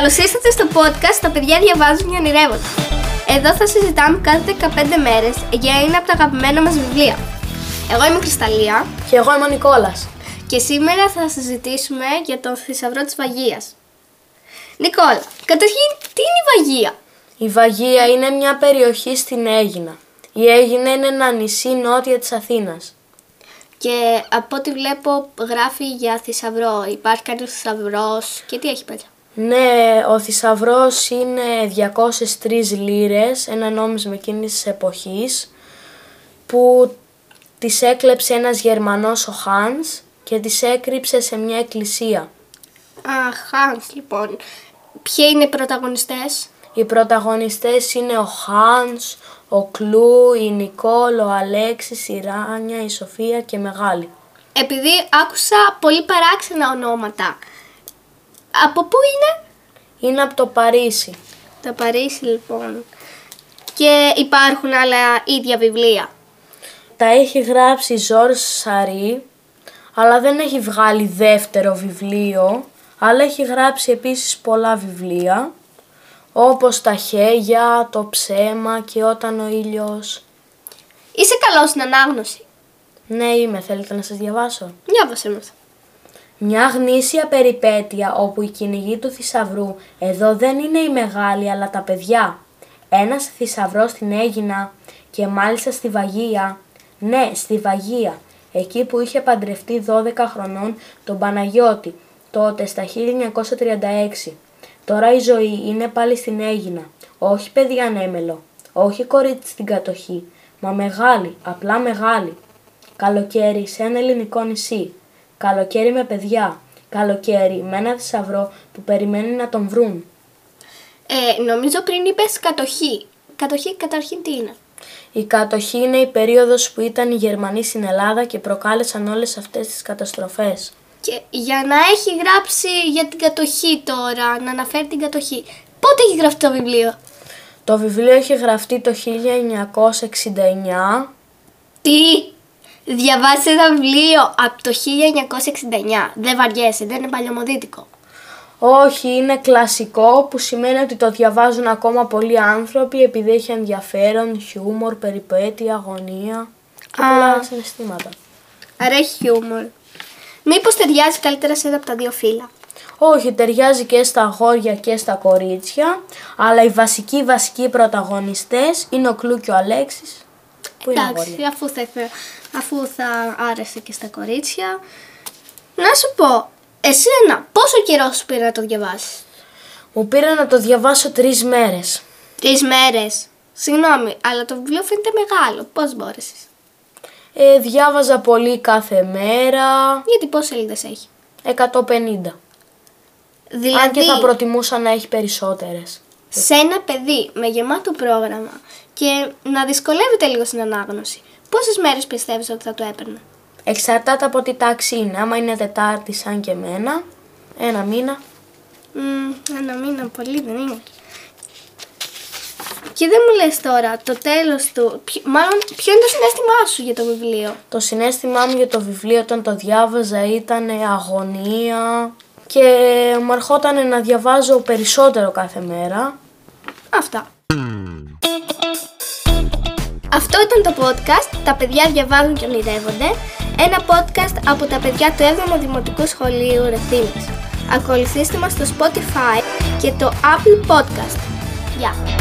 Καλώς ήρθατε στο podcast Τα παιδιά διαβάζουν και ονειρεύονται. Εδώ θα συζητάμε κάθε 15 μέρες για ένα από τα αγαπημένα μας βιβλία. Εγώ είμαι η Κρυσταλλία Και εγώ είμαι ο Νικόλας. και σήμερα θα συζητήσουμε για τον θησαυρό της Βαγίας. Νικόλα, καταρχήν, τι είναι η Βαγία; Η Βαγία είναι μια περιοχή στην Αίγινα. Η Αίγινα είναι ένα νησί νότια της Αθήνας. Και από ό,τι βλέπω γράφει για θησαυρό. Υπάρχει κάποιος θησαυρός και τι έχει πέτρα. Ναι, ο θησαυρός είναι 203 λίρες, ένα νόμισμα εκείνης της εποχής, που τις έκλεψε ένας Γερμανός ο Χάνς και τις έκρυψε σε μια εκκλησία. Α, Χάνς, λοιπόν. Ποιοι είναι οι πρωταγωνιστές; Οι πρωταγωνιστές είναι ο Χάνς, ο Κλού, η Νικόλ, ο Αλέξης, η Ράνια, η Σοφία και Μεγάλη. Επειδή άκουσα πολύ παράξενα ονόματα. Από πού είναι; Είναι από το Παρίσι. Το Παρίσι λοιπόν. Και υπάρχουν άλλα ίδια βιβλία. Τα έχει γράψει η Ζόρ Σαρή, αλλά δεν έχει βγάλει δεύτερο βιβλίο, αλλά έχει γράψει επίσης πολλά βιβλία, όπως τα χέγια, το ψέμα και όταν ο ήλιος... Είσαι καλός στην ανάγνωση. Ναι είμαι, θέλετε να σας διαβάσω; Διάβασε μας. Μια γνήσια περιπέτεια όπου η κυνηγή του θησαυρού εδώ δεν είναι οι μεγάλοι αλλά τα παιδιά. Ένας θησαυρός την έγινα και μάλιστα στη Βαγία. Ναι, στη Βαγία. Εκεί που είχε παντρευτεί 12 χρονών τον Παναγιώτη, τότε στα 1936. Τώρα η ζωή είναι πάλι στην Έγινα. Όχι παιδί ανέμελο. Όχι κορίτσι στην κατοχή. Μα μεγάλη, απλά μεγάλη. Καλοκαίρι σε ένα ελληνικό νησί. Καλοκαίρι με παιδιά. Καλοκαίρι με ένα θησαυρό που περιμένει να τον βρουν. Ε, νομίζω πριν είπες κατοχή. Κατοχή καταρχήν τι είναι; Η κατοχή είναι η περίοδος που ήταν οι Γερμανοί στην Ελλάδα και προκάλεσαν όλες αυτές τις καταστροφές. Και για να έχει γράψει για την κατοχή τώρα, να αναφέρει την κατοχή. Πότε έχει γραφτεί το βιβλίο; Το βιβλίο έχει γραφτεί το 1969. Τι! Διαβάσει ένα βιβλίο από το 1969. Δεν βαριέσαι, δεν είναι παλιωμοδίτικο. Όχι, είναι κλασικό που σημαίνει ότι το διαβάζουν ακόμα πολλοί άνθρωποι επειδή έχει ενδιαφέρον, χιούμορ, περιπέτεια, αγωνία και Α. πολλά συναισθήματα. Άρα έχει χιούμορ. Μήπως ταιριάζει καλύτερα σε ένα από τα δύο φύλλα; Όχι, ταιριάζει και στα αγόρια και στα κορίτσια, αλλά οι βασικοί βασικοί πρωταγωνιστές είναι ο Κλου και ο Αλέξης, που είναι αγόρια. Εντάξει, αφού θα, ήθελα- αφού θα άρεσε και στα κορίτσια. Να σου πω, εσένα πόσο καιρό σου πήρε να το διαβάσεις; Μου πήρε να το διαβάσω τρεις μέρες. Τρεις μέρες. Συγγνώμη, αλλά το βιβλίο φαίνεται μεγάλο. Πώς μπόρεσε. Ε, διάβαζα πολύ κάθε μέρα, Γιατί πόσες σελίδες έχει; 150. Δηλαδή, Αν και θα προτιμούσα να έχει περισσότερες. σε ένα παιδί με γεμάτο πρόγραμμα και να δυσκολεύεται λίγο στην ανάγνωση, πόσες μέρες πιστεύεις ότι θα το έπαιρνε; Εξαρτάται από τι τάξη είναι. Άμα είναι Τετάρτη σαν και εμένα, ένα μήνα. Μμμ, ένα μήνα πολύ δεν είναι. Και δεν μου λες τώρα το τέλος του, ποιο- μάλλον ποιο είναι το συνέστημά σου για το βιβλίο; Το συνέστημά μου για το βιβλίο όταν το διάβαζα ήταν αγωνία και μου ερχόταν να διαβάζω περισσότερο κάθε μέρα. Αυτά. Αυτό ήταν το podcast «Τα παιδιά διαβάζουν και ονειρεύονται», ένα podcast από τα παιδιά του 7ου Δημοτικού Σχολείου Ρεθύμης. Ακολουθήστε μας στο Spotify και το Apple Podcast. Γεια!